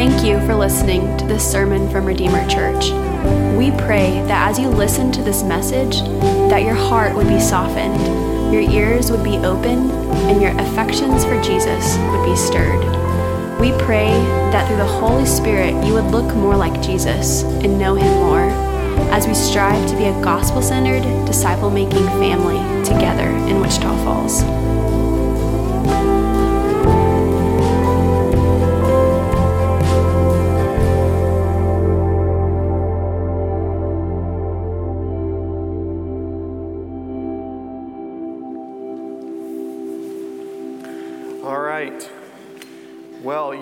Thank you for listening to this sermon from Redeemer Church. We pray that as you listen to this message, that your heart would be softened, your ears would be open, and your affections for Jesus would be stirred. We pray that through the Holy Spirit you would look more like Jesus and know him more as we strive to be a gospel centered, disciple making family together in Wichita Falls.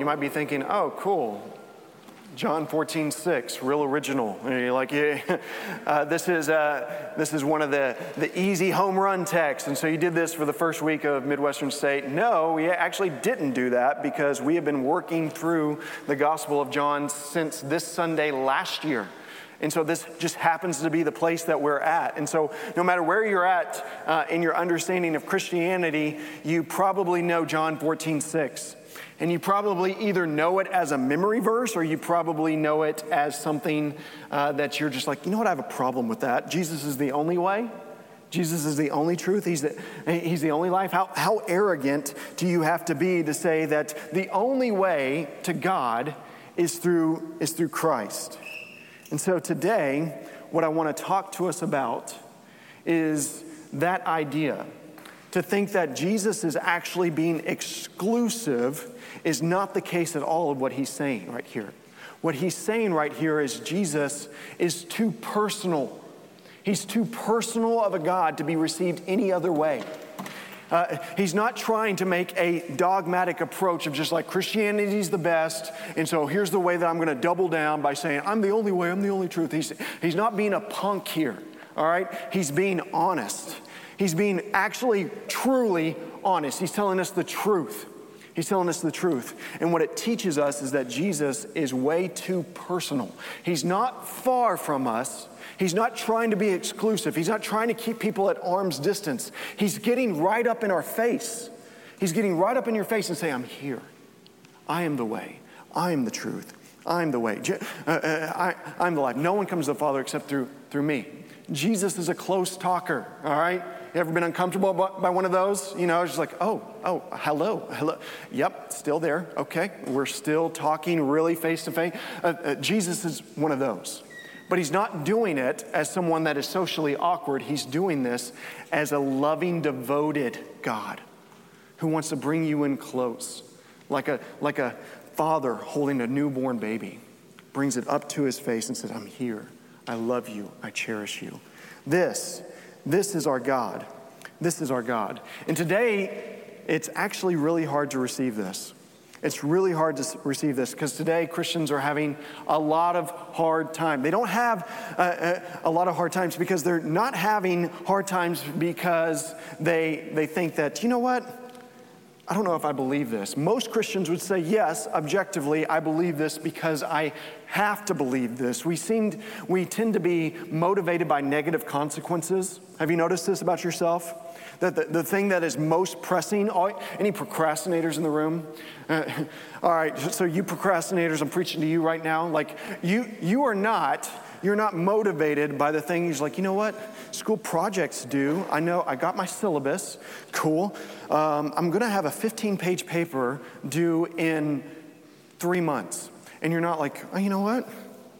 Might be thinking, oh, cool. John 14, 6, real original. You're like, yeah, uh, this, is, uh, this is one of the, the easy home run texts. And so you did this for the first week of Midwestern State. No, we actually didn't do that because we have been working through the Gospel of John since this Sunday last year. And so this just happens to be the place that we're at. And so no matter where you're at uh, in your understanding of Christianity, you probably know John 14, 6. And you probably either know it as a memory verse or you probably know it as something uh, that you're just like, you know what, I have a problem with that. Jesus is the only way. Jesus is the only truth. He's the, he's the only life. How, how arrogant do you have to be to say that the only way to God is through, is through Christ? And so today, what I want to talk to us about is that idea. To think that Jesus is actually being exclusive is not the case at all of what he's saying right here. What he's saying right here is Jesus is too personal. He's too personal of a God to be received any other way. Uh, he's not trying to make a dogmatic approach of just like Christianity's the best, and so here's the way that I'm going to double down by saying, I'm the only way, I'm the only truth. He's, he's not being a punk here, all right? He's being honest. He's being actually, truly honest. He's telling us the truth. He's telling us the truth. And what it teaches us is that Jesus is way too personal. He's not far from us. He's not trying to be exclusive. He's not trying to keep people at arm's distance. He's getting right up in our face. He's getting right up in your face and saying, I'm here. I am the way. I am the truth. I'm the way. Uh, uh, I, am the life. No one comes to the Father except through, through me. Jesus is a close talker, all right? You ever been uncomfortable by one of those? You know, it's just like, oh, oh, hello, hello. Yep, still there. Okay, we're still talking really face to face. Jesus is one of those. But he's not doing it as someone that is socially awkward. He's doing this as a loving, devoted God who wants to bring you in close, like a, like a father holding a newborn baby, brings it up to his face and says, I'm here. I love you. I cherish you. This this is our God. This is our God. And today, it's actually really hard to receive this. It's really hard to receive this because today Christians are having a lot of hard time. They don't have uh, uh, a lot of hard times because they're not having hard times because they, they think that, you know what? I don't know if I believe this. Most Christians would say, yes, objectively, I believe this because I have to believe this. We, seem, we tend to be motivated by negative consequences. Have you noticed this about yourself? That the, the thing that is most pressing, all, any procrastinators in the room? Uh, all right, so you procrastinators, I'm preaching to you right now. Like, you, you are not you're not motivated by the things like, you know what? School projects do. I know I got my syllabus. Cool. Um, I'm going to have a 15 page paper due in three months. And you're not like, oh, you know what?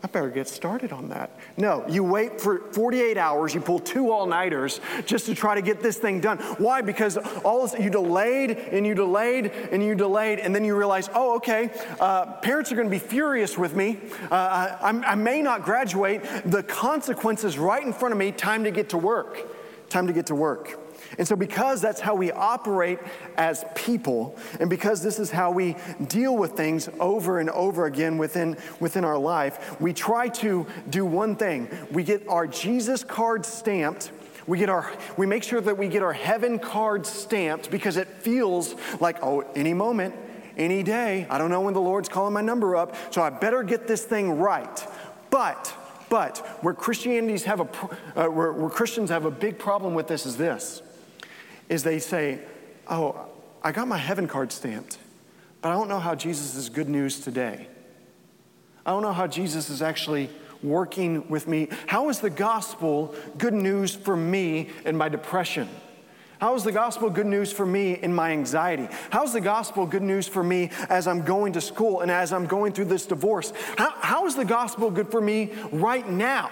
I better get started on that. No, you wait for 48 hours, you pull two all nighters just to try to get this thing done. Why? Because all this, you delayed and you delayed and you delayed, and then you realize, oh, okay, uh, parents are going to be furious with me. Uh, I, I may not graduate. The consequences right in front of me, time to get to work. Time to get to work. And so, because that's how we operate as people, and because this is how we deal with things over and over again within, within our life, we try to do one thing. We get our Jesus card stamped. We, get our, we make sure that we get our heaven card stamped because it feels like, oh, any moment, any day, I don't know when the Lord's calling my number up, so I better get this thing right. But, but where Christianities have a, uh, where, where Christians have a big problem with this is this is they say, Oh, I got my heaven card stamped, but I don't know how Jesus is good news today. I don't know how Jesus is actually working with me. How is the gospel good news for me in my depression? How is the gospel good news for me in my anxiety? How is the gospel good news for me as I'm going to school and as I'm going through this divorce? How, how is the gospel good for me right now?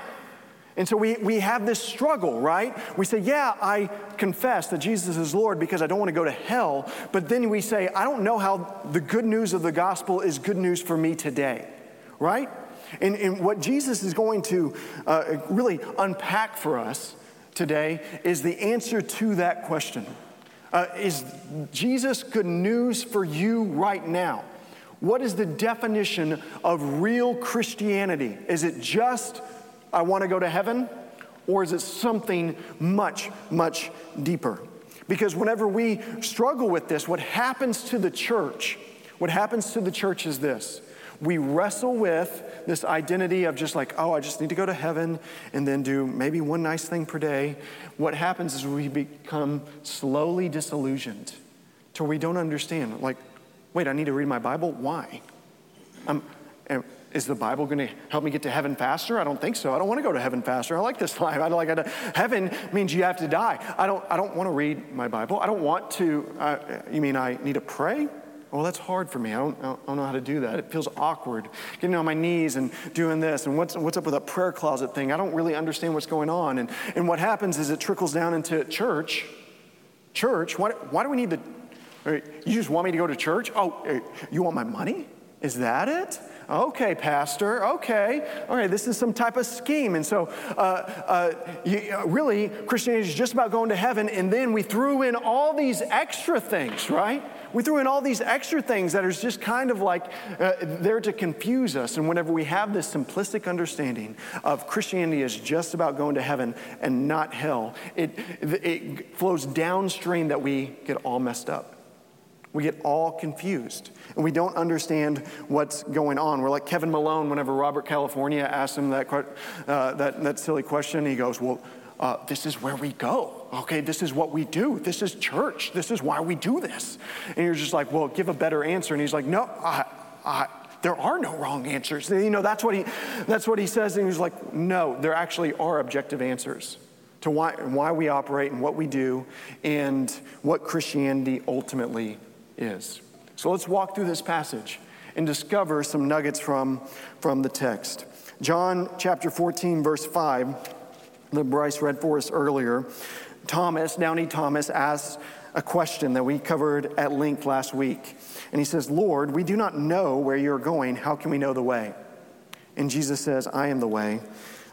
And so we, we have this struggle, right? We say, Yeah, I confess that Jesus is Lord because I don't want to go to hell. But then we say, I don't know how the good news of the gospel is good news for me today, right? And, and what Jesus is going to uh, really unpack for us today is the answer to that question. Uh, is Jesus good news for you right now? What is the definition of real Christianity? Is it just, I want to go to heaven? Or is it something much, much deeper? Because whenever we struggle with this, what happens to the church, what happens to the church is this we wrestle with this identity of just like, oh, I just need to go to heaven and then do maybe one nice thing per day. What happens is we become slowly disillusioned where we don't understand. Like, wait, I need to read my Bible? Why? Um, is the Bible going to help me get to heaven faster? I don't think so. I don't want to go to heaven faster. I like this life. I don't like it. Heaven means you have to die. I don't. I don't want to read my Bible. I don't want to. Uh, you mean I need to pray? Well, that's hard for me. I don't, I don't, know how to do that. It feels awkward getting on my knees and doing this. And what's, what's up with that prayer closet thing? I don't really understand what's going on. And, and what happens is it trickles down into church. Church, why, why do we need the. You just want me to go to church? Oh, you want my money? Is that it? Okay, Pastor, okay. All right, this is some type of scheme. And so, uh, uh, you, uh, really, Christianity is just about going to heaven, and then we threw in all these extra things, right? We threw in all these extra things that are just kind of like uh, there to confuse us. And whenever we have this simplistic understanding of Christianity is just about going to heaven and not hell, it, it flows downstream that we get all messed up. We get all confused and we don't understand what's going on. We're like Kevin Malone whenever Robert California asked him that, uh, that, that silly question. He goes, Well, uh, this is where we go. Okay, this is what we do. This is church. This is why we do this. And you're just like, well, give a better answer. And he's like, no, I, I, there are no wrong answers. You know, that's what he, that's what he says. And he's like, no, there actually are objective answers to why, why we operate and what we do and what Christianity ultimately is. So let's walk through this passage and discover some nuggets from, from the text. John chapter 14, verse 5 that Bryce read for us earlier, Thomas, Doubting Thomas, asks a question that we covered at length last week. And he says, Lord, we do not know where you're going. How can we know the way? And Jesus says, I am the way,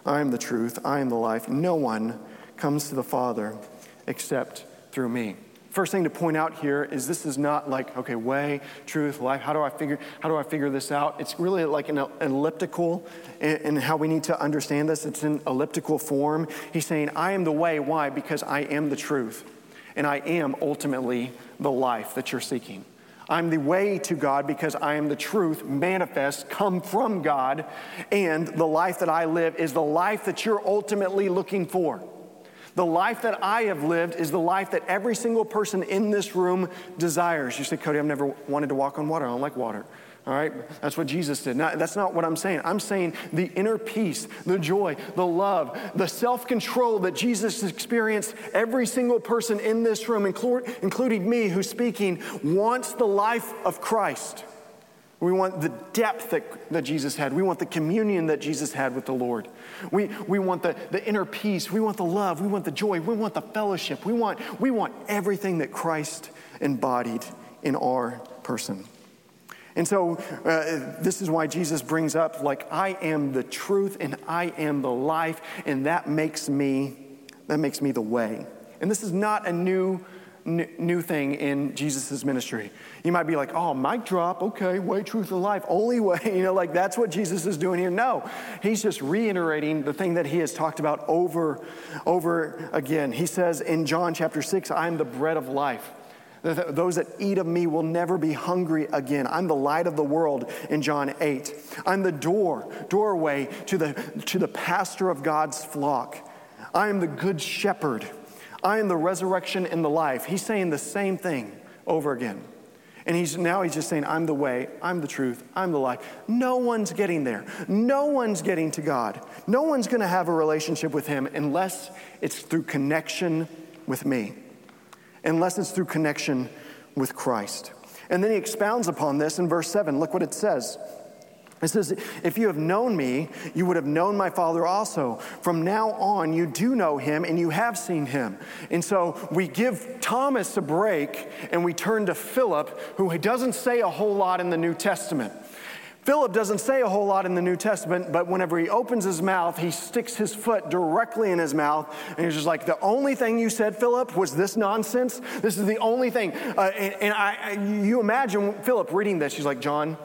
I am the truth, I am the life. No one comes to the Father except through me. First thing to point out here is this is not like, okay, way, truth, life. How do I figure, how do I figure this out? It's really like an, elliptical and how we need to understand this. It's in elliptical form. He's saying, I am the way. Why? Because I am the truth. And I am ultimately the life that you're seeking. I'm the way to God because I am the truth, manifest, come from God. And the life that I live is the life that you're ultimately looking for. The life that I have lived is the life that every single person in this room desires. You say, Cody, I've never wanted to walk on water. I don't like water. All right? That's what Jesus did. Not, that's not what I'm saying. I'm saying the inner peace, the joy, the love, the self control that Jesus experienced, every single person in this room, including me who's speaking, wants the life of Christ. We want the depth that, that Jesus had. We want the communion that Jesus had with the Lord. We, we want the, the inner peace. We want the love. We want the joy. We want the fellowship. We want, we want everything that Christ embodied in our person. And so, uh, this is why Jesus brings up, like, I am the truth and I am the life, and that makes me, that makes me the way. And this is not a new new thing in Jesus' ministry. You might be like, oh, mic drop, okay, way, truth, and life, only way, you know, like that's what Jesus is doing here. No, he's just reiterating the thing that he has talked about over, over again. He says in John chapter 6, I am the bread of life. Those that eat of me will never be hungry again. I'm the light of the world in John 8. I'm the door, doorway to the, to the pastor of God's flock. I am the good shepherd. I am the resurrection and the life. He's saying the same thing over again. And he's now he's just saying, I'm the way, I'm the truth, I'm the life. No one's getting there. No one's getting to God. No one's going to have a relationship with him unless it's through connection with me, unless it's through connection with Christ. And then he expounds upon this in verse 7. Look what it says. It says, If you have known me, you would have known my Father also. From now on, you do know him and you have seen him. And so we give Thomas a break and we turn to Philip, who doesn't say a whole lot in the New Testament. Philip doesn't say a whole lot in the New Testament, but whenever he opens his mouth, he sticks his foot directly in his mouth. And he's just like, The only thing you said, Philip, was this nonsense. This is the only thing. Uh, and, and I, you imagine Philip reading this. He's like, John,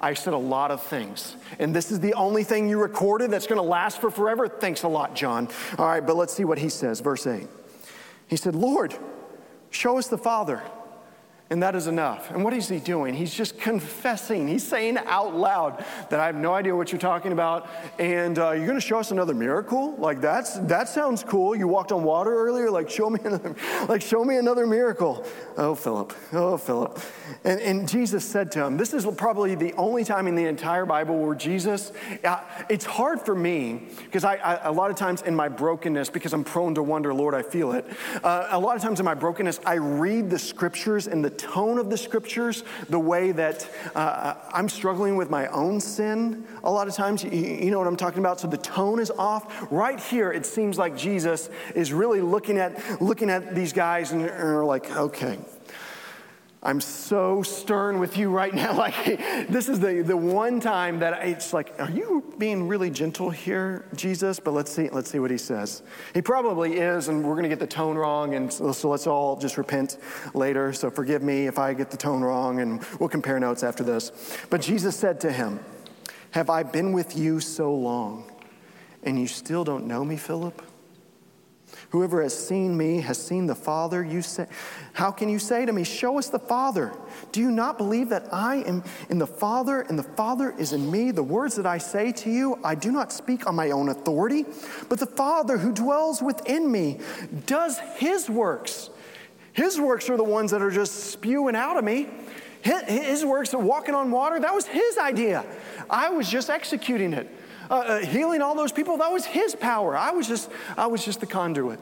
I said a lot of things. And this is the only thing you recorded that's going to last for forever? Thanks a lot, John. All right, but let's see what he says. Verse 8. He said, Lord, show us the Father and that is enough. And what is he doing? He's just confessing. He's saying out loud that I have no idea what you're talking about, and uh, you're going to show us another miracle. Like that's that sounds cool. You walked on water earlier. Like show me another, like show me another miracle. Oh, Philip. Oh, Philip. And, and Jesus said to him, "This is probably the only time in the entire Bible where Jesus. Uh, it's hard for me because I, I, a lot of times in my brokenness, because I'm prone to wonder, Lord, I feel it. Uh, a lot of times in my brokenness, I read the scriptures and the tone of the scriptures, the way that uh, I'm struggling with my own sin a lot of times. You, you know what I'm talking about? So the tone is off. Right here, it seems like Jesus is really looking at, looking at these guys and, and are like, okay, I'm so stern with you right now. Like, this is the, the one time that it's like, are you being really gentle here, Jesus? But let's see, let's see what he says. He probably is, and we're going to get the tone wrong, and so, so let's all just repent later. So forgive me if I get the tone wrong, and we'll compare notes after this. But Jesus said to him, Have I been with you so long, and you still don't know me, Philip? Whoever has seen me has seen the Father. You say, How can you say to me, Show us the Father? Do you not believe that I am in the Father and the Father is in me? The words that I say to you, I do not speak on my own authority, but the Father who dwells within me does his works. His works are the ones that are just spewing out of me. His works walking on water, that was his idea. I was just executing it uh, uh, healing all those people, that was his power. I was just, I was just the conduit.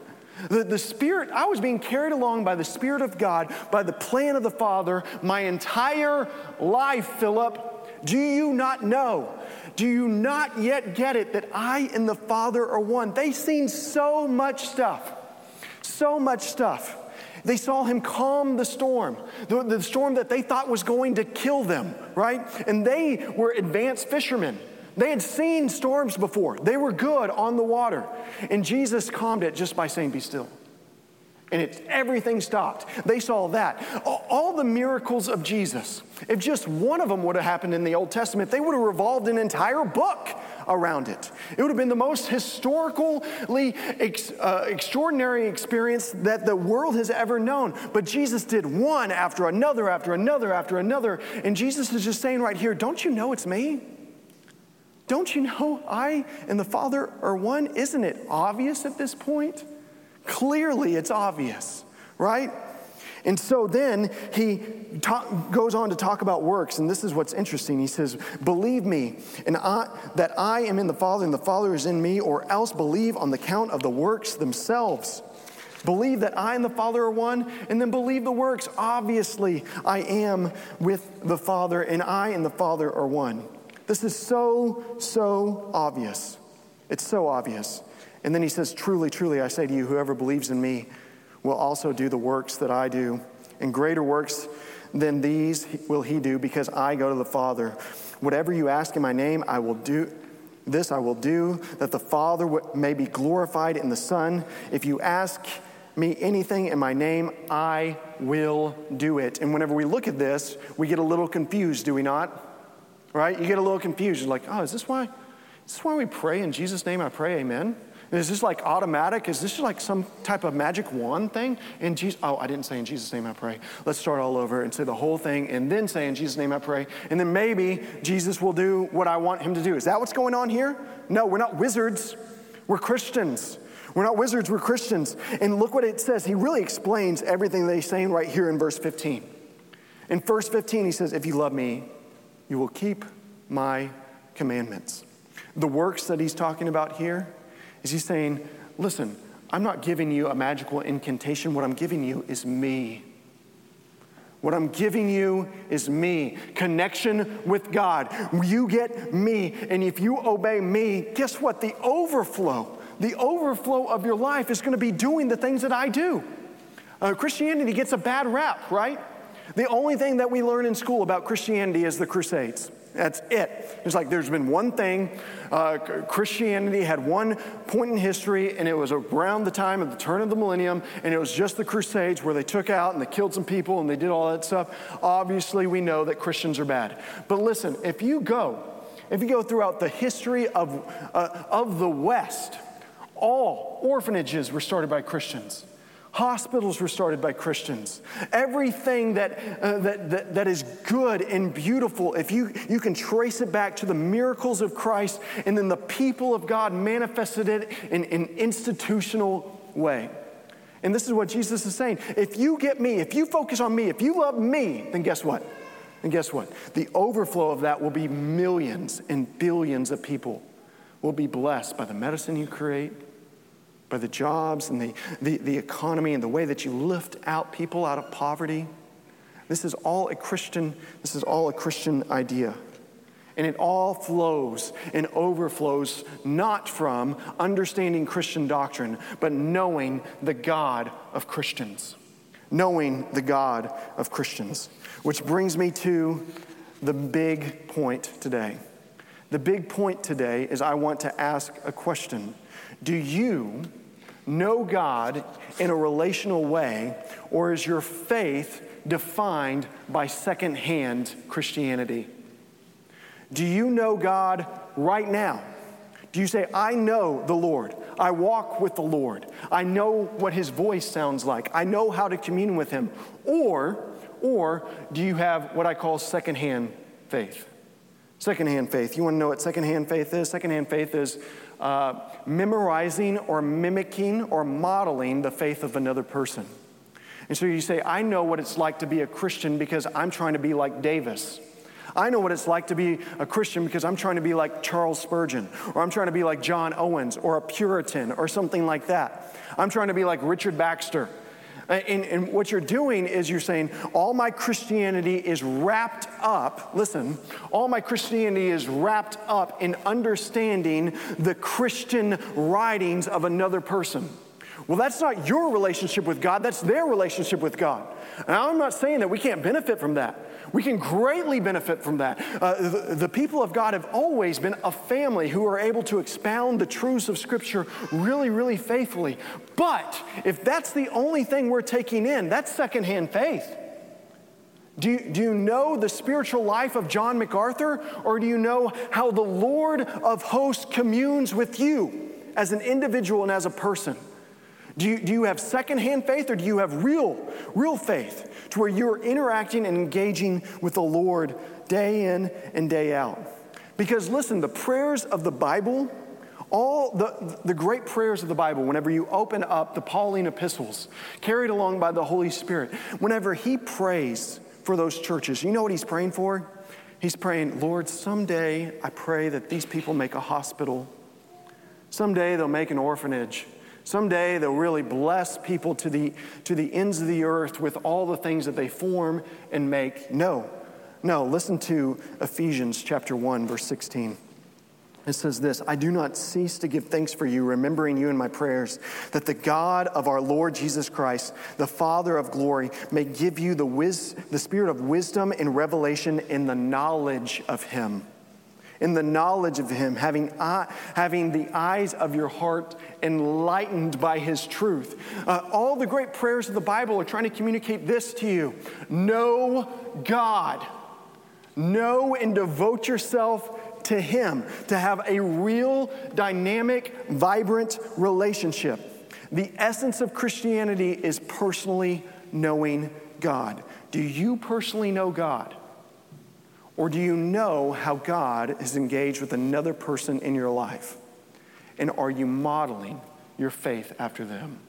The, the Spirit, I was being carried along by the Spirit of God, by the plan of the Father, my entire life, Philip. Do you not know? Do you not yet get it that I and the Father are one? They've seen so much stuff, so much stuff. They saw him calm the storm, the, the storm that they thought was going to kill them, right? And they were advanced fishermen. They had seen storms before, they were good on the water. And Jesus calmed it just by saying, Be still. And it, everything stopped. They saw that. All the miracles of Jesus, if just one of them would have happened in the Old Testament, they would have revolved an entire book around it. It would have been the most historically ex, uh, extraordinary experience that the world has ever known. But Jesus did one after another, after another, after another. And Jesus is just saying right here, Don't you know it's me? Don't you know I and the Father are one? Isn't it obvious at this point? Clearly, it's obvious, right? And so then he talk, goes on to talk about works, and this is what's interesting. He says, Believe me, and I, that I am in the Father, and the Father is in me, or else believe on the count of the works themselves. Believe that I and the Father are one, and then believe the works. Obviously, I am with the Father, and I and the Father are one. This is so, so obvious. It's so obvious. And then he says, Truly, truly, I say to you, whoever believes in me will also do the works that I do. And greater works than these will he do because I go to the Father. Whatever you ask in my name, I will do. This I will do, that the Father may be glorified in the Son. If you ask me anything in my name, I will do it. And whenever we look at this, we get a little confused, do we not? Right? You get a little confused. You're like, oh, is this why? Is this why we pray in Jesus' name? I pray, Amen. Is this like automatic? Is this like some type of magic wand thing? In Jesus, oh, I didn't say in Jesus' name I pray. Let's start all over and say the whole thing, and then say in Jesus' name I pray, and then maybe Jesus will do what I want him to do. Is that what's going on here? No, we're not wizards. We're Christians. We're not wizards. We're Christians. And look what it says. He really explains everything that he's saying right here in verse 15. In verse 15, he says, If you love me, you will keep my commandments. The works that he's talking about here is he's saying, Listen, I'm not giving you a magical incantation. What I'm giving you is me. What I'm giving you is me, connection with God. You get me, and if you obey me, guess what? The overflow, the overflow of your life is going to be doing the things that I do. Uh, Christianity gets a bad rap, right? The only thing that we learn in school about Christianity is the Crusades. That's it. It's like there's been one thing. Uh, Christianity had one point in history, and it was around the time of the turn of the millennium, and it was just the Crusades where they took out and they killed some people and they did all that stuff. Obviously, we know that Christians are bad. But listen, if you go, if you go throughout the history of, uh, of the West, all orphanages were started by Christians. Hospitals were started by Christians. Everything that, uh, that, that, that is good and beautiful, if you, you can trace it back to the miracles of Christ, and then the people of God manifested it in an institutional way. And this is what Jesus is saying. If you get me, if you focus on me, if you love me, then guess what? And guess what? The overflow of that will be millions and billions of people will be blessed by the medicine you create, by the jobs and the, the, the economy and the way that you lift out people out of poverty. This is all a Christian, this is all a Christian idea. And it all flows and overflows not from understanding Christian doctrine, but knowing the God of Christians. Knowing the God of Christians. Which brings me to the big point today. The big point today is I want to ask a question Do you know God in a relational way, or is your faith defined by secondhand Christianity? Do you know God right now? Do you say, I know the Lord? I walk with the Lord. I know what his voice sounds like. I know how to commune with him. Or, or do you have what I call secondhand faith? Secondhand faith. You want to know what secondhand faith is? Secondhand faith is uh, memorizing or mimicking or modeling the faith of another person. And so you say, I know what it's like to be a Christian because I'm trying to be like Davis. I know what it's like to be a Christian because I'm trying to be like Charles Spurgeon, or I'm trying to be like John Owens, or a Puritan, or something like that. I'm trying to be like Richard Baxter. Uh, and, and, what you're doing is you're saying, all my Christianity is wrapped up, listen, all my Christianity is wrapped up in understanding the Christian writings of another person. Well, that's not your relationship with God, that's their relationship with God. And I'm not saying that we can't benefit from that. We can greatly benefit from that. Uh, the, the, people of God have always been a family who are able to expound the truths of Scripture really, really faithfully. But if that's the only thing we're taking in, that's secondhand faith. Do you, do you know the spiritual life of John MacArthur, or do you know how the Lord of hosts communes with you as an individual and as a person? Do you, do you have secondhand faith or do you have real, real faith to where you're interacting and engaging with the Lord day in and day out? Because listen, the prayers of the Bible, all the, the great prayers of the Bible, whenever you open up the Pauline epistles, carried along by the Holy Spirit, whenever he prays for those churches, you know what he's praying for? He's praying, Lord, someday I pray that these people make a hospital. Someday they'll make an orphanage. Someday they'll really bless people to the, to the ends of the earth with all the things that they form and make. No, no, listen to Ephesians chapter 1, verse 16. It says this I do not cease to give thanks for you, remembering you in my prayers, that the God of our Lord Jesus Christ, the Father of glory, may give you the, wis- the spirit of wisdom and revelation in the knowledge of him in the knowledge of Him, having, eye, having the eyes of your heart enlightened by His truth. Uh, all the great prayers of the Bible are trying to communicate this to you Know God, know and devote yourself to Him, to have a real, dynamic, vibrant relationship. The essence of Christianity is personally knowing God. Do you personally know God? Or do you know how God is engaged with another person in your life? And are you modeling your faith after them?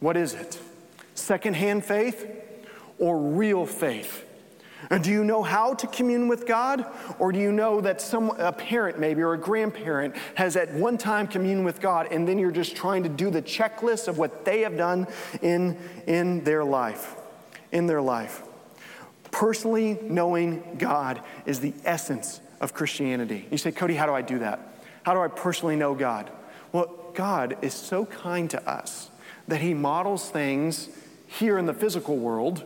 What is it? Secondhand faith or real faith? And do you know how to commune with God? Or do you know that some, a parent maybe or a grandparent has at one time communed with God and then you're just trying to do the checklist of what they have done in, in their life? In their life. Personally knowing God is the essence of Christianity. You say, Cody, how do I do that? How do I personally know God? Well, God is so kind to us that He models things here in the physical world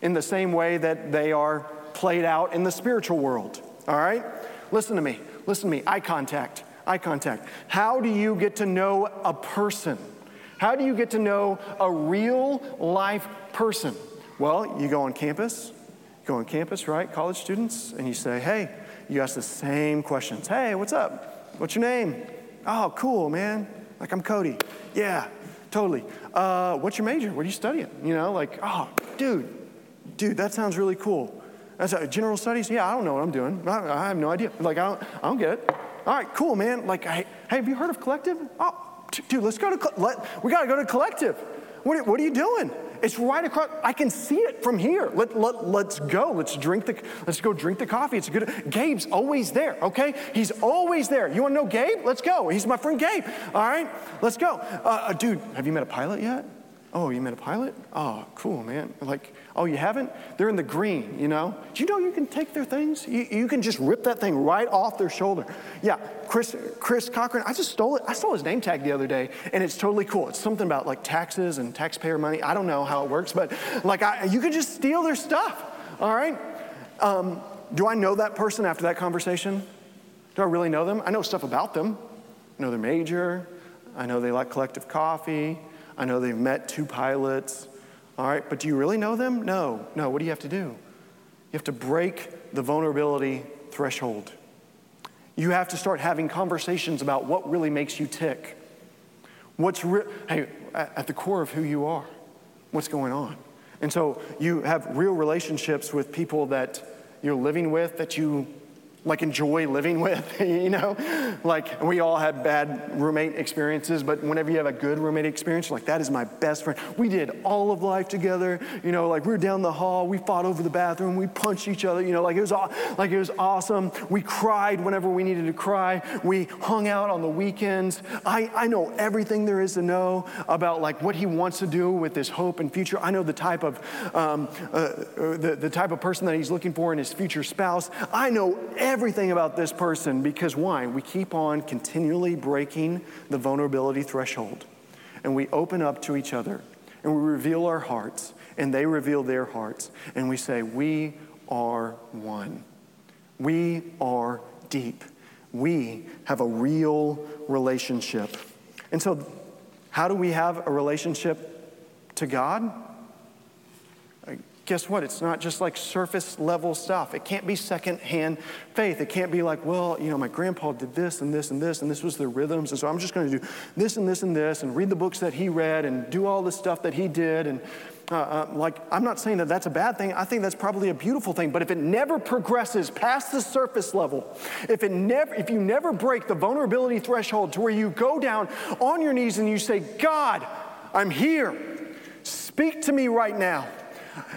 in the same way that they are played out in the spiritual world. All right? Listen to me. Listen to me. Eye contact. Eye contact. How do you get to know a person? How do you get to know a real life person? Well, you go on campus, go on campus, right? College students, and you say, hey, you ask the same questions. Hey, what's up? What's your name? Oh, cool, man. Like, I'm Cody. Yeah, totally. Uh, what's your major? What are you studying? You know, like, oh, dude, dude, that sounds really cool. That's a general studies? Yeah, I don't know what I'm doing. I, I have no idea. Like, I don't, I don't get it. All right, cool, man. Like, hey, hey have you heard of Collective? Oh, dude, let's go to, let, we got to go to Collective. What, what are you doing? It's right across. I can see it from here. Let, let, let's go. Let's drink the, let's go drink the coffee. It's good. Gabe's always there, okay? He's always there. You want to know Gabe? Let's go. He's my friend Gabe. All right, let's go. Uh, uh, dude, have you met a pilot yet? Oh, you met a pilot? Oh, cool, man. Like, Oh, you haven't? They're in the green, you know? Do you know you can take their things? You, you can just rip that thing right off their shoulder. Yeah, Chris, Chris Cochran, I just stole it. I stole his name tag the other day, and it's totally cool. It's something about like taxes and taxpayer money. I don't know how it works, but like I, you can just steal their stuff, all right? Um, do I know that person after that conversation? Do I really know them? I know stuff about them. I know their major. I know they like collective coffee. I know they've met two pilots. All right, but do you really know them? No, no. What do you have to do? You have to break the vulnerability threshold. You have to start having conversations about what really makes you tick. What's re- hey, at the core of who you are, what's going on. And so you have real relationships with people that you're living with that you like enjoy living with, you know? Like we all had bad roommate experiences, but whenever you have a good roommate experience, like that is my best friend. We did all of life together, you know, like we were down the hall, we fought over the bathroom, we punched each other, you know, like it was like it was awesome. We cried whenever we needed to cry. We hung out on the weekends. I, I know everything there is to know about like what he wants to do with his hope and future. I know the type of um, uh, uh the, the type of person that he's looking for in his future spouse. I know everything everything about this person because why? We keep on continually breaking the vulnerability threshold. And we open up to each other and we reveal our hearts and they reveal their hearts. And we say, We are one. We are deep. We have a real relationship. And so, how do we have a relationship to God? Guess what? It's not just like surface level stuff. It can't be secondhand faith. It can't be like, well, you know, my grandpa did this and this and this, and this was the rhythms, and so I'm just going to do this and this and this, and read the books that he read, and do all the stuff that he did, and uh, uh, like, I'm not saying that that's a bad thing. I think that's probably a beautiful thing. But if it never progresses past the surface level, if it never, if you never break the vulnerability threshold to where you go down on your knees and you say, God, I'm here. Speak to me right now.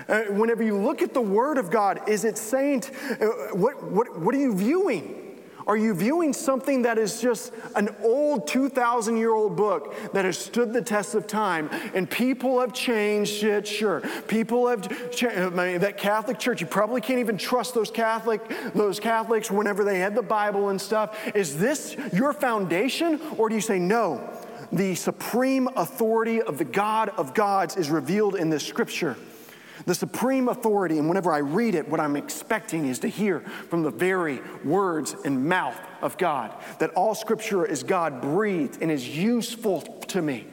Uh, whenever you look at the Word of God, is it saying, uh, what, what, what are you viewing? Are you viewing something that is just an old 2,000 year old book that has stood the test of time and people have changed it? Sure. People have changed. I mean, that Catholic Church, you probably can't even trust those Catholic, those Catholics whenever they had the Bible and stuff. Is this your foundation? Or do you say, no, the supreme authority of the God of gods is revealed in this scripture? The supreme authority, and whenever I read it, what I'm expecting is to hear from the very words and mouth of God that all scripture is God breathed and is useful to me.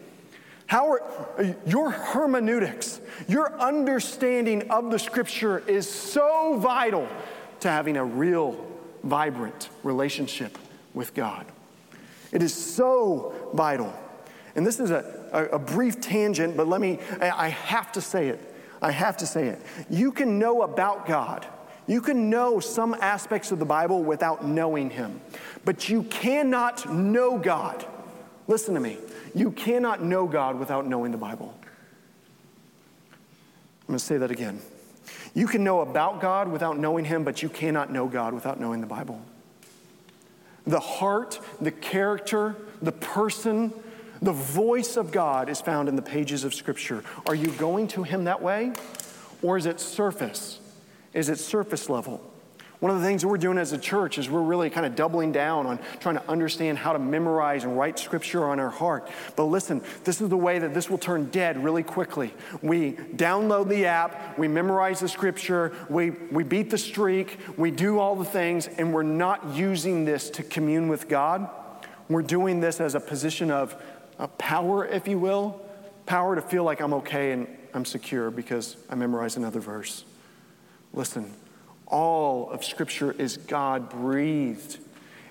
How are your hermeneutics, your understanding of the scripture is so vital to having a real, vibrant relationship with God. It is so vital. And this is a, a, a brief tangent, but let me, I have to say it. I have to say it. You can know about God. You can know some aspects of the Bible without knowing Him, but you cannot know God. Listen to me. You cannot know God without knowing the Bible. I'm going to say that again. You can know about God without knowing Him, but you cannot know God without knowing the Bible. The heart, the character, the person, the voice of God is found in the pages of Scripture. Are you going to Him that way? Or is it surface? Is it surface level? One of the things that we're doing as a church is we're really kind of doubling down on trying to understand how to memorize and write scripture on our heart. But listen, this is the way that this will turn dead really quickly. We download the app, we memorize the scripture, we, we beat the streak, we do all the things, and we're not using this to commune with God. We're doing this as a position of, of power, if you will, power to feel like I'm okay and I'm secure because I memorized another verse. Listen, all of Scripture is God breathed.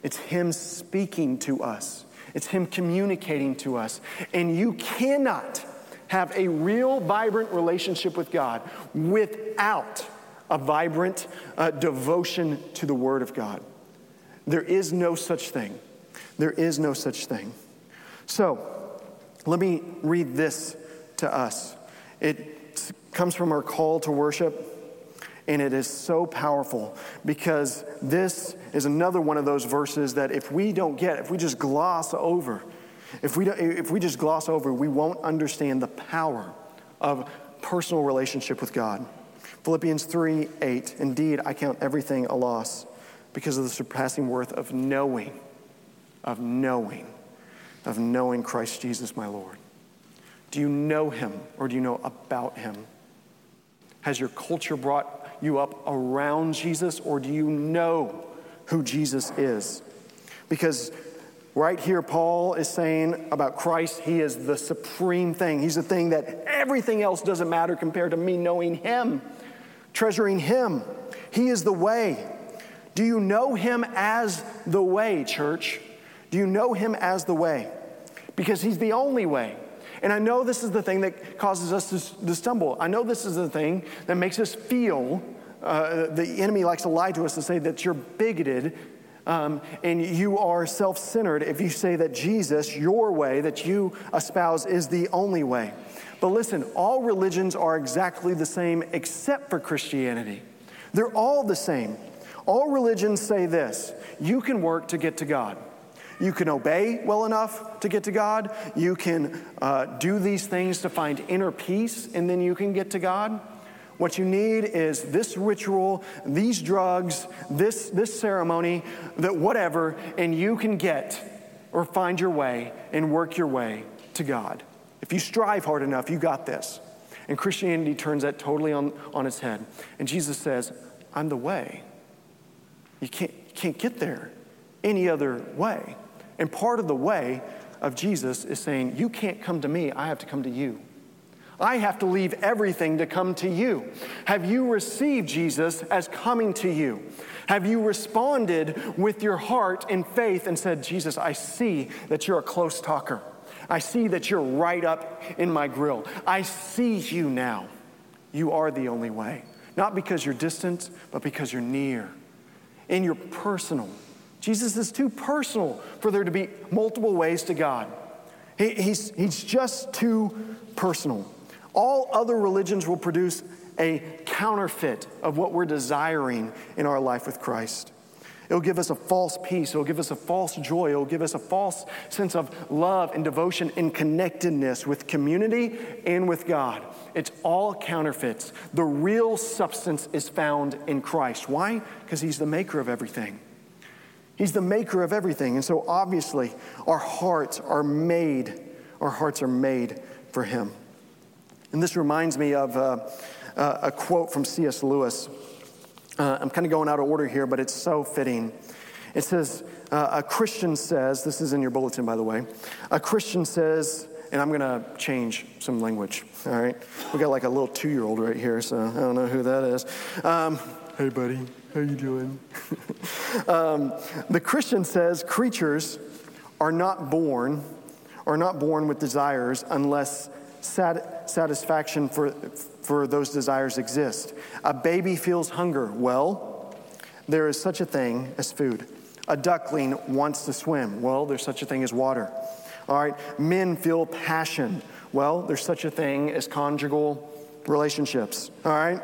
It's Him speaking to us, it's Him communicating to us. And you cannot have a real, vibrant relationship with God without a vibrant uh, devotion to the Word of God. There is no such thing. There is no such thing. So, let me read this to us. It comes from our call to worship. And it is so powerful because this is another one of those verses that if we don't get, if we just gloss over, if we, if we just gloss over, we won't understand the power of personal relationship with God. Philippians 3 8, indeed, I count everything a loss because of the surpassing worth of knowing, of knowing, of knowing Christ Jesus my Lord. Do you know him or do you know about him? Has your culture brought you up around Jesus, or do you know who Jesus is? Because right here, Paul is saying about Christ, he is the supreme thing. He's the thing that everything else doesn't matter compared to me knowing him, treasuring him. He is the way. Do you know him as the way, church? Do you know him as the way? Because he's the only way. And I know this is the thing that causes us to, to stumble. I know this is the thing that makes us feel uh, the enemy likes to lie to us and say that you're bigoted um, and you are self centered if you say that Jesus, your way that you espouse, is the only way. But listen, all religions are exactly the same except for Christianity. They're all the same. All religions say this you can work to get to God. You can obey well enough to get to God. You can uh, do these things to find inner peace, and then you can get to God. What you need is this ritual, these drugs, this, this ceremony, that whatever, and you can get or find your way and work your way to God. If you strive hard enough, you got this. And Christianity turns that totally on, on its head. And Jesus says, I'm the way. You can't, you can't get there any other way. And part of the way of Jesus is saying, You can't come to me, I have to come to you. I have to leave everything to come to you. Have you received Jesus as coming to you? Have you responded with your heart in faith and said, Jesus, I see that you're a close talker. I see that you're right up in my grill. I see you now. You are the only way. Not because you're distant, but because you're near. In your personal Jesus is too personal for there to be multiple ways to God. He, he's, he's just too personal. All other religions will produce a counterfeit of what we're desiring in our life with Christ. It'll give us a false peace. It'll give us a false joy. It'll give us a false sense of love and devotion and connectedness with community and with God. It's all counterfeits. The real substance is found in Christ. Why? Because He's the maker of everything. He's the maker of everything. And so obviously, our hearts are made, our hearts are made for Him. And this reminds me of uh, uh, a quote from C.S. Lewis. Uh, I'm kind of going out of order here, but it's so fitting. It says, uh, A Christian says, this is in your bulletin, by the way, a Christian says, and I'm going to change some language, all right? We got like a little two year old right here, so I don't know who that is. Um, hey, buddy. How you doing? um, the Christian says creatures are not born, are not born with desires unless sat- satisfaction for, for those desires exist. A baby feels hunger. Well, there is such a thing as food. A duckling wants to swim. Well, there's such a thing as water. All right, men feel passion. Well, there's such a thing as conjugal relationships. All right?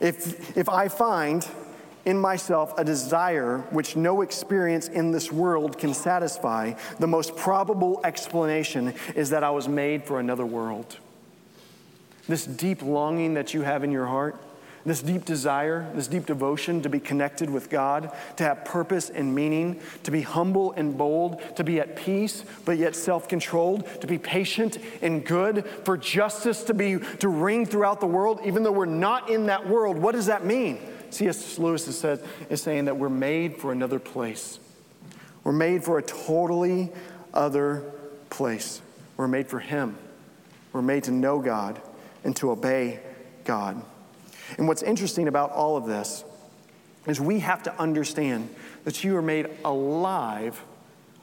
If, if I find in myself a desire which no experience in this world can satisfy, the most probable explanation is that I was made for another world. This deep longing that you have in your heart, this deep desire, this deep devotion to be connected with God, to have purpose and meaning, to be humble and bold, to be at peace but yet self-controlled, to be patient and good, for justice to be to ring throughout the world, even though we're not in that world. What does that mean? C.S. Lewis is, is saying that we're made for another place. We're made for a totally other place. We're made for Him. We're made to know God and to obey God. And what's interesting about all of this is we have to understand that you are made alive,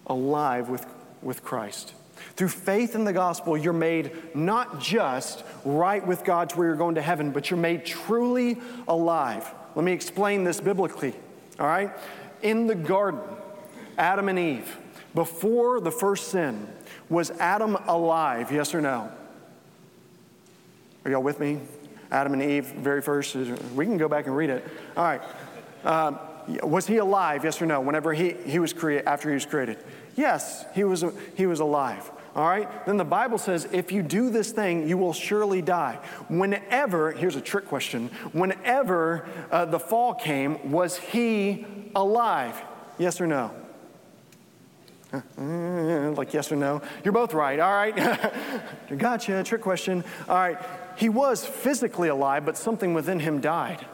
alive with, with Christ. Through faith in the gospel, you're made not just right with God to where you're going to heaven, but you're made truly alive. Let me explain this biblically. All right? In the garden, Adam and Eve, before the first sin, was Adam alive? Yes or no? Are y'all with me? Adam and Eve, very first. We can go back and read it. All right. Um, was he alive? Yes or no? Whenever he, he was created, after he was created, yes, he was he was alive. All right? Then the Bible says, if you do this thing, you will surely die. Whenever, here's a trick question whenever uh, the fall came, was he alive? Yes or no? like yes or no? You're both right. All right. gotcha. Trick question. All right. He was physically alive, but something within him died.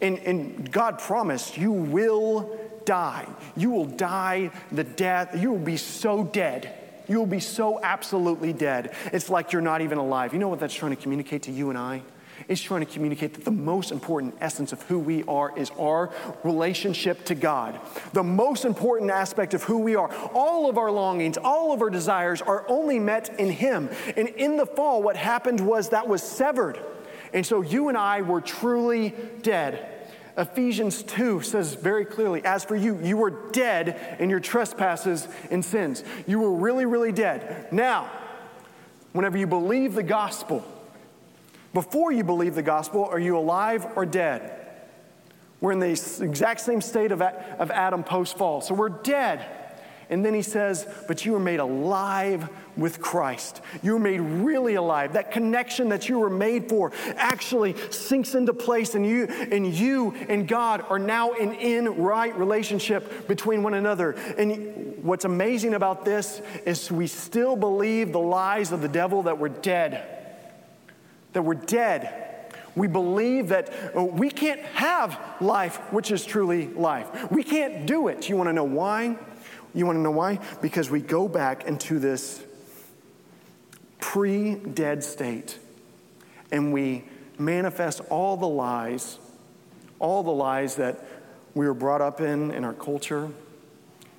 And, and God promised, you will die. You will die the death. You will be so dead You'll be so absolutely dead. It's like you're not even alive. You know what that's trying to communicate to you and I? It's trying to communicate that the most important essence of who we are is our relationship to God. The most important aspect of who we are. All of our longings, all of our desires are only met in Him. And in the fall, what happened was that was severed. And so you and I were truly dead. Ephesians 2 says very clearly, as for you, you were dead in your trespasses and sins. You were really, really dead. Now, whenever you believe the gospel, before you believe the gospel, are you alive or dead? We're in the exact same state of, of Adam post fall. So we're dead. And then he says, But you were made alive with Christ. You were made really alive. That connection that you were made for actually sinks into place, and you and you and God are now in, in right relationship between one another. And what's amazing about this is we still believe the lies of the devil that we're dead. That we're dead. We believe that uh, we can't have life, which is truly life. We can't do it. You want to know why? You want to know why? Because we go back into this pre dead state and we manifest all the lies, all the lies that we were brought up in in our culture.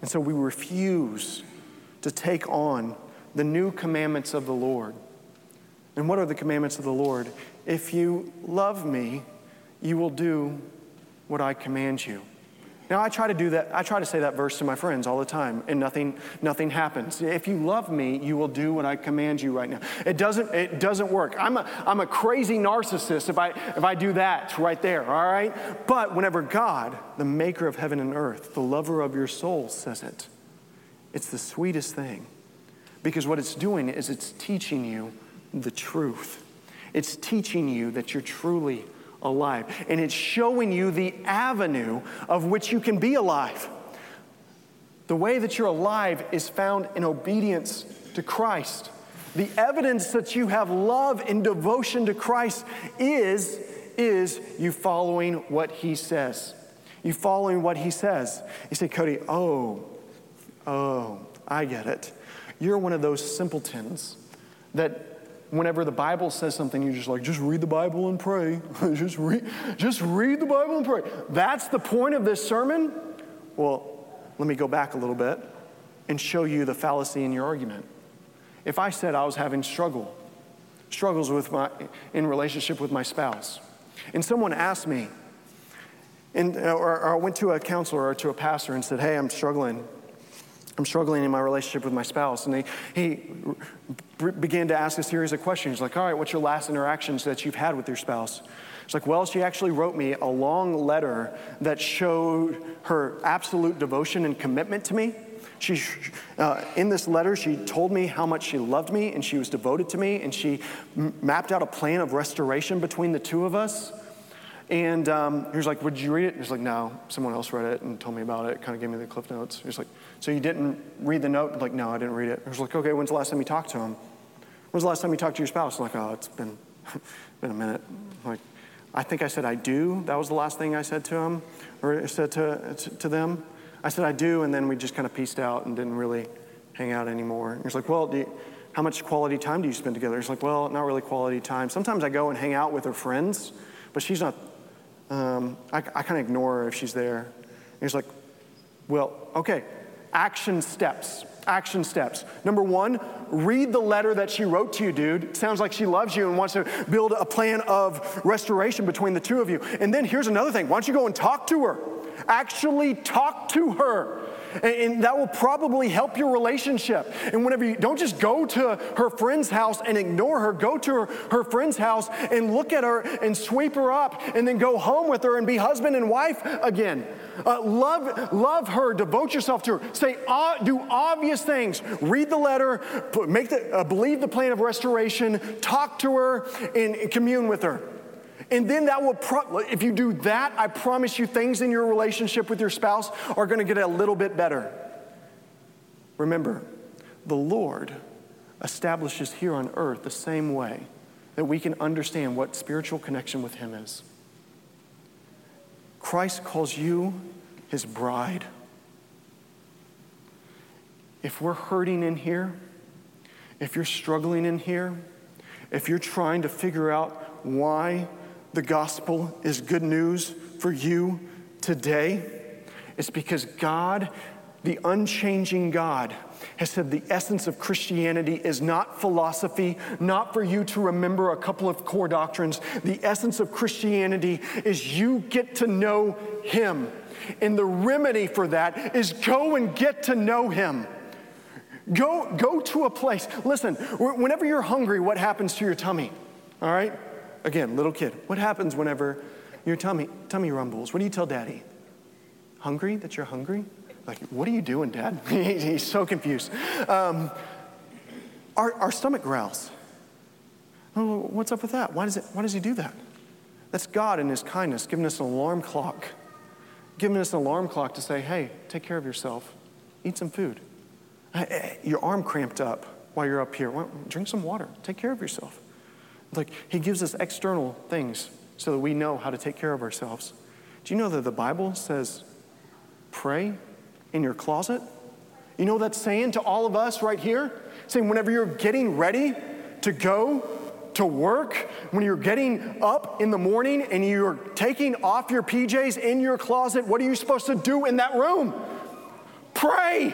And so we refuse to take on the new commandments of the Lord. And what are the commandments of the Lord? If you love me, you will do what I command you. Now, I try to do that. I try to say that verse to my friends all the time, and nothing, nothing happens. If you love me, you will do what I command you right now. It doesn't, it doesn't work. I'm a, I'm a crazy narcissist if I, if I do that right there, all right? But whenever God, the maker of heaven and earth, the lover of your soul, says it, it's the sweetest thing. Because what it's doing is it's teaching you the truth. It's teaching you that you're truly alive. And it's showing you the avenue of which you can be alive. The way that you're alive is found in obedience to Christ. The evidence that you have love and devotion to Christ is, is you following what he says. You following what he says. You say, Cody, oh, oh, I get it. You're one of those simpletons that whenever the Bible says something, you're just like, just read the Bible and pray. just, read, just read the Bible and pray. That's the point of this sermon? Well, let me go back a little bit and show you the fallacy in your argument. If I said I was having struggle, struggles with my, in relationship with my spouse, and someone asked me, and, uh, or, or I went to a counselor or to a pastor and said, hey, I'm struggling. I'm struggling in my relationship with my spouse. And he, he began to ask a series of questions He's like, All right, what's your last interactions that you've had with your spouse? It's like, Well, she actually wrote me a long letter that showed her absolute devotion and commitment to me. She, uh, in this letter, she told me how much she loved me and she was devoted to me, and she m- mapped out a plan of restoration between the two of us. And um, he was like, Would you read it? He was like, No, someone else read it and told me about it, kind of gave me the cliff notes. He was like, So you didn't read the note? I'm like, No, I didn't read it. I was like, Okay, when's the last time you talked to him? When's the last time you talked to your spouse? I'm like, Oh, it's been, been a minute. I'm like, I think I said I do. That was the last thing I said to him or said to, to them. I said I do, and then we just kind of pieced out and didn't really hang out anymore. He was like, Well, you, how much quality time do you spend together? He's like, Well, not really quality time. Sometimes I go and hang out with her friends, but she's not um, I, I kind of ignore her if she's there. And he's like, well, okay, action steps. Action steps. Number one, read the letter that she wrote to you, dude. sounds like she loves you and wants to build a plan of restoration between the two of you. And then here's another thing why don't you go and talk to her? Actually, talk to her. And, that will probably help your relationship. And whenever you don't just go to her friend's house and ignore her, go to her, her friend's house and look at her and sweep her up and then go home with her and be husband and wife again. Uh, love, love her, devote yourself to her. Say, uh, do obvious things. Read the letter, make the, uh, believe the plan of restoration, talk to her, and, and commune with her. And then that will, pro- if you do that, I promise you things in your relationship with your spouse are going to get a little bit better. Remember, the Lord establishes here on earth the same way that we can understand what spiritual connection with Him is. Christ calls you His bride. If we're hurting in here, if you're struggling in here, if you're trying to figure out why the gospel is good news for you today? It's because God, the unchanging God, has said the essence of Christianity is not philosophy, not for you to remember a couple of core doctrines. The essence of Christianity is you get to know Him. And the remedy for that is go and get to know Him. Go, go to a place. Listen, whenever you're hungry, what happens to your tummy? All right? Again, little kid. What happens whenever your tummy, tummy rumbles? What do you tell daddy? Hungry? That you're hungry? Like, what are you doing, dad? He's so confused. Um, our, our stomach growls. Oh, what's up with that? Why does, it, why does he do that? That's God in his kindness giving us an alarm clock. Giving us an alarm clock to say, hey, take care of yourself. Eat some food. Your arm cramped up while you're up here. Drink some water. Take care of yourself. Like, He gives us external things so that we know how to take care of ourselves. Do you know that the Bible says, pray in your closet? You know that's saying to all of us right here? Saying, whenever you're getting ready to go to work, when you're getting up in the morning and you're taking off your PJs in your closet, what are you supposed to do in that room? Pray.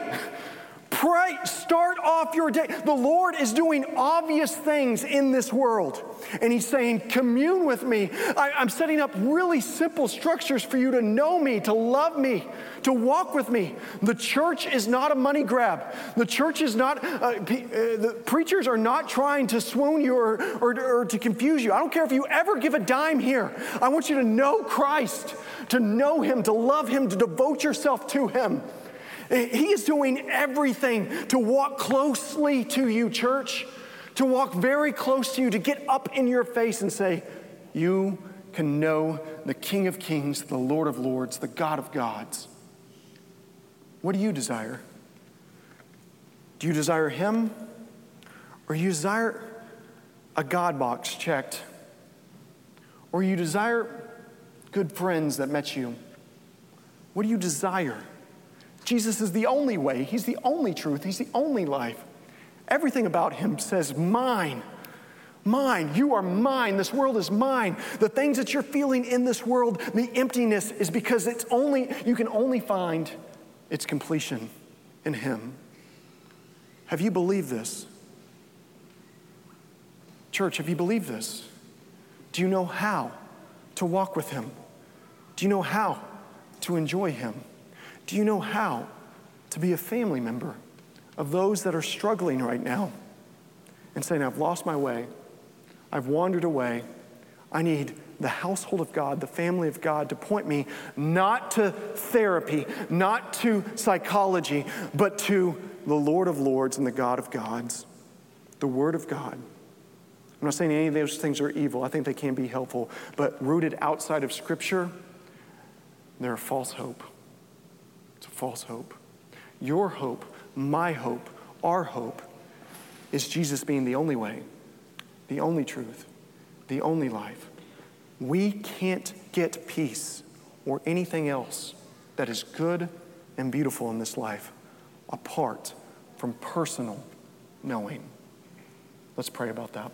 Pray, start off your day. The Lord is doing obvious things in this world. And He's saying, Commune with me. I, am setting up really simple structures for you to know me, to love me, to walk with me. The church is not a money grab. The church is not, uh, uh, the preachers are not trying to swoon you or, or, or to confuse you. I don't care if you ever give a dime here. I want you to know Christ, to know Him, to love Him, to devote yourself to Him. He is doing everything to walk closely to you, church, to walk very close to you, to get up in your face and say, You can know the King of Kings, the Lord of Lords, the God of gods. What do you desire? Do you desire Him? Or you desire a God box checked? Or you desire good friends that met you? What do you desire? Jesus is the only way, He's the only truth, He's the only life. Everything about Him says, Mine. Mine. You are mine. This world is mine. The things that you're feeling in this world, the emptiness, is because it's only, you can only find its completion in Him. Have you believed this? Church, have you believed this? Do you know how to walk with Him? Do you know how to enjoy Him? Do you know how to be a family member of those that are struggling right now and saying, I've lost my way, I've wandered away, I need the household of God, the family of God, to point me not to therapy, not to psychology, but to the Lord of Lords and the God of Gods, the Word of God. I'm not saying any of those things are evil. I think they can be helpful, but rooted outside of Scripture, they're a false hope. False hope. Your hope, my hope, our hope is Jesus being the only way, the only truth, the only life. We can't get peace or anything else that is good and beautiful in this life apart from personal knowing. Let's pray about that.